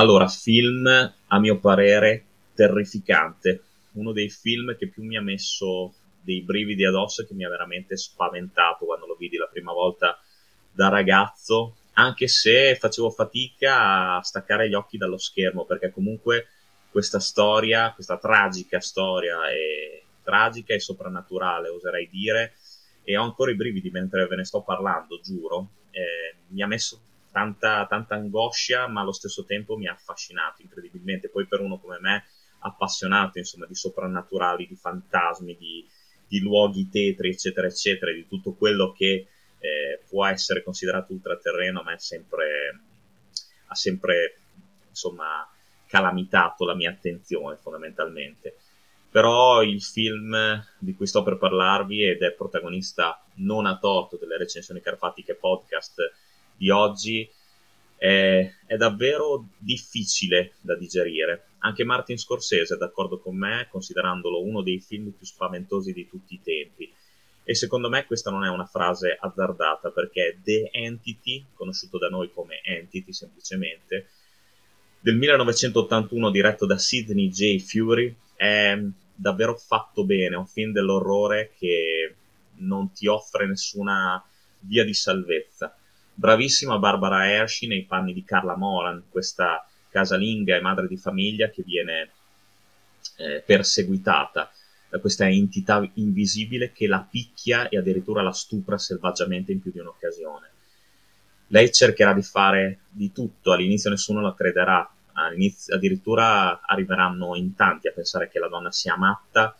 Allora, film a mio parere terrificante, uno dei film che più mi ha messo dei brividi addosso e che mi ha veramente spaventato quando lo vidi la prima volta da ragazzo, anche se facevo fatica a staccare gli occhi dallo schermo, perché comunque questa storia, questa tragica storia, è tragica e soprannaturale, oserei dire, e ho ancora i brividi mentre ve ne sto parlando, giuro, eh, mi ha messo tanta, tanta angoscia, ma allo stesso tempo mi ha affascinato incredibilmente. Poi per uno come me, appassionato insomma di soprannaturali, di fantasmi, di, di luoghi tetri, eccetera, eccetera, di tutto quello che eh, può essere considerato ultraterreno, ma sempre, ha sempre insomma calamitato la mia attenzione fondamentalmente. Però il film di cui sto per parlarvi ed è protagonista non a torto delle recensioni carpatiche podcast di oggi è, è, davvero difficile da digerire. Anche Martin Scorsese è d'accordo con me, considerandolo uno dei film più spaventosi di tutti i tempi. E secondo me questa non è una frase azzardata, perché The Entity, conosciuto da noi come Entity semplicemente, del 1981 diretto da Sidney J. Fury, è davvero fatto bene, un film dell'orrore che non ti offre nessuna via di salvezza bravissima Barbara Hershey nei panni di Carla Moran, questa casalinga e madre di famiglia che viene eh, perseguitata da questa entità invisibile che la picchia e addirittura la stupra selvaggiamente in più di un'occasione. Lei cercherà di fare di tutto, all'inizio nessuno la crederà, all'inizio, addirittura arriveranno in tanti a pensare che la donna sia matta,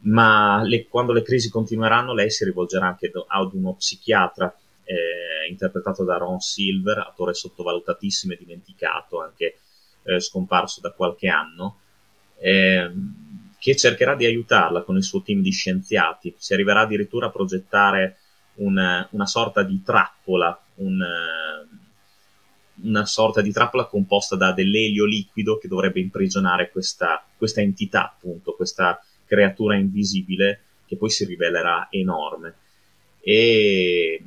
ma le, quando le crisi continueranno lei si rivolgerà anche ad uno psichiatra eh, interpretato da Ron Silver, attore sottovalutatissimo e dimenticato, anche eh, scomparso da qualche anno, eh, che cercherà di aiutarla con il suo team di scienziati. Si arriverà addirittura a progettare un, una sorta di trappola, un, una sorta di trappola composta da dell'elio liquido che dovrebbe imprigionare questa, questa entità, appunto, questa creatura invisibile che poi si rivelerà enorme. E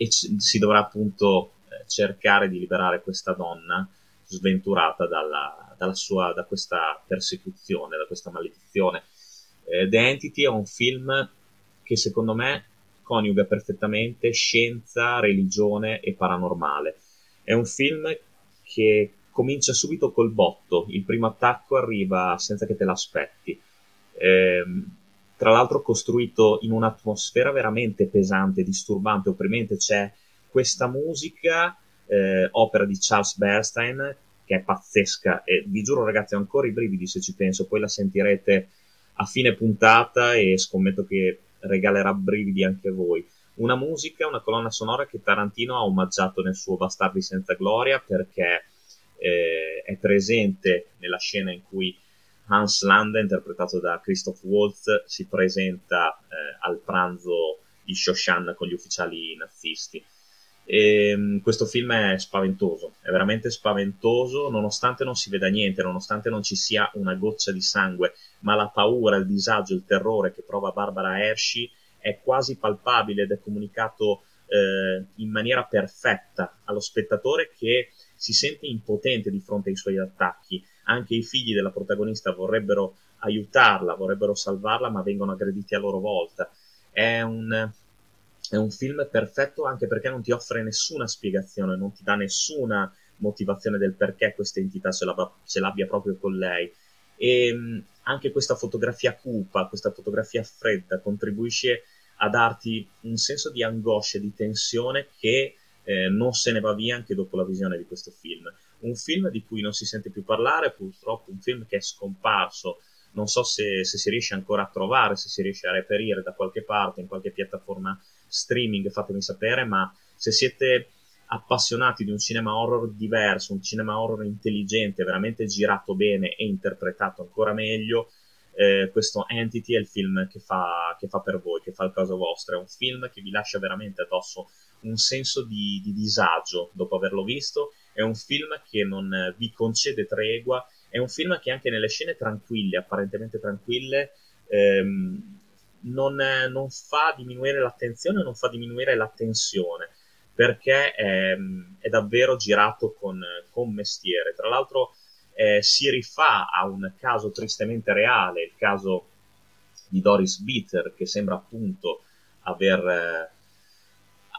e c- si dovrà appunto eh, cercare di liberare questa donna sventurata dalla, dalla sua, da questa persecuzione, da questa maledizione. Eh, The Entity è un film che secondo me coniuga perfettamente scienza, religione e paranormale. È un film che comincia subito col botto, il primo attacco arriva senza che te l'aspetti. Eh, tra l'altro costruito in un'atmosfera veramente pesante, disturbante, opprimente. C'è questa musica, eh, opera di Charles Bernstein, che è pazzesca e vi giuro ragazzi ho ancora i brividi se ci penso, poi la sentirete a fine puntata e scommetto che regalerà brividi anche a voi. Una musica, una colonna sonora che Tarantino ha omaggiato nel suo Bastardi senza gloria perché eh, è presente nella scena in cui Hans Landa, interpretato da Christoph Waltz, si presenta eh, al pranzo di Shoshan con gli ufficiali nazisti. E, ehm, questo film è spaventoso, è veramente spaventoso, nonostante non si veda niente, nonostante non ci sia una goccia di sangue, ma la paura, il disagio, il terrore che prova Barbara Hershey è quasi palpabile ed è comunicato eh, in maniera perfetta allo spettatore che si sente impotente di fronte ai suoi attacchi anche i figli della protagonista vorrebbero aiutarla, vorrebbero salvarla, ma vengono aggrediti a loro volta. È un, è un film perfetto anche perché non ti offre nessuna spiegazione, non ti dà nessuna motivazione del perché questa entità ce, l'abbia, ce l'abbia proprio con lei. E anche questa fotografia cupa, questa fotografia fredda, contribuisce a darti un senso di angoscia di tensione che eh, non se ne va via anche dopo la visione di questo film un film di cui non si sente più parlare, purtroppo un film che è scomparso, non so se, se, si riesce ancora a trovare, se si riesce a reperire da qualche parte, in qualche piattaforma streaming, fatemi sapere, ma se siete appassionati di un cinema horror diverso, un cinema horror intelligente, veramente girato bene e interpretato ancora meglio, eh, questo Entity è il film che fa, che fa, per voi, che fa il caso vostro. È un film che vi lascia veramente addosso un senso di, di disagio dopo averlo visto è un film che non eh, vi concede tregua, è un film che anche nelle scene tranquille, apparentemente tranquille, ehm, non, non, fa diminuire l'attenzione, non fa diminuire la tensione, perché è, è davvero girato con, con, mestiere. Tra l'altro eh, si rifà a un caso tristemente reale, il caso di Doris Bitter, che sembra appunto aver, eh,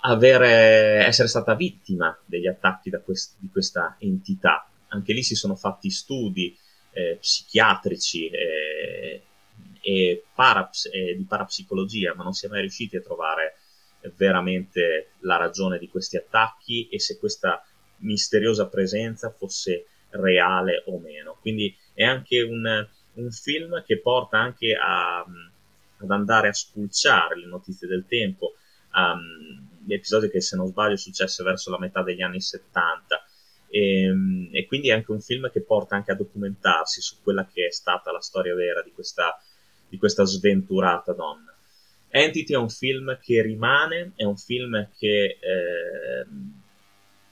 aver eh, essere stata vittima degli attacchi quest- di questa entità. Anche lì si sono fatti studi eh, psichiatrici eh, e paraps- di parapsicologia, ma non si è mai riusciti a trovare veramente la ragione di questi attacchi e se questa misteriosa presenza fosse reale o meno. Quindi è anche un, un film che porta anche a, ad andare a spulciare le notizie del tempo, um, gli episodi che se non sbaglio successe verso la metà degli anni 70 e, ehm, e, quindi è anche un film che porta anche a documentarsi su quella che è stata la storia vera di questa, di questa sventurata donna. Entity è un film che rimane, è un film che eh,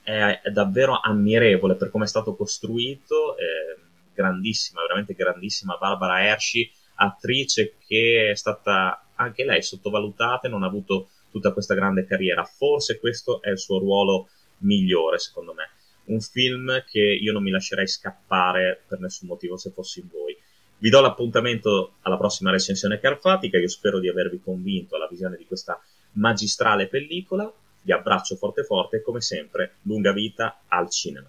è, è, davvero ammirevole per come è stato costruito, eh, grandissima, veramente grandissima Barbara Hershey, attrice che è stata anche lei sottovalutata e non ha avuto tutta questa grande carriera. Forse questo è il suo ruolo migliore, secondo me. Un film che io non mi lascerei scappare per nessun motivo se fossi in voi. Vi do l'appuntamento alla prossima recensione carfatica, io spero di avervi convinto alla visione di questa magistrale pellicola. Vi abbraccio forte forte e come sempre, lunga vita al cinema.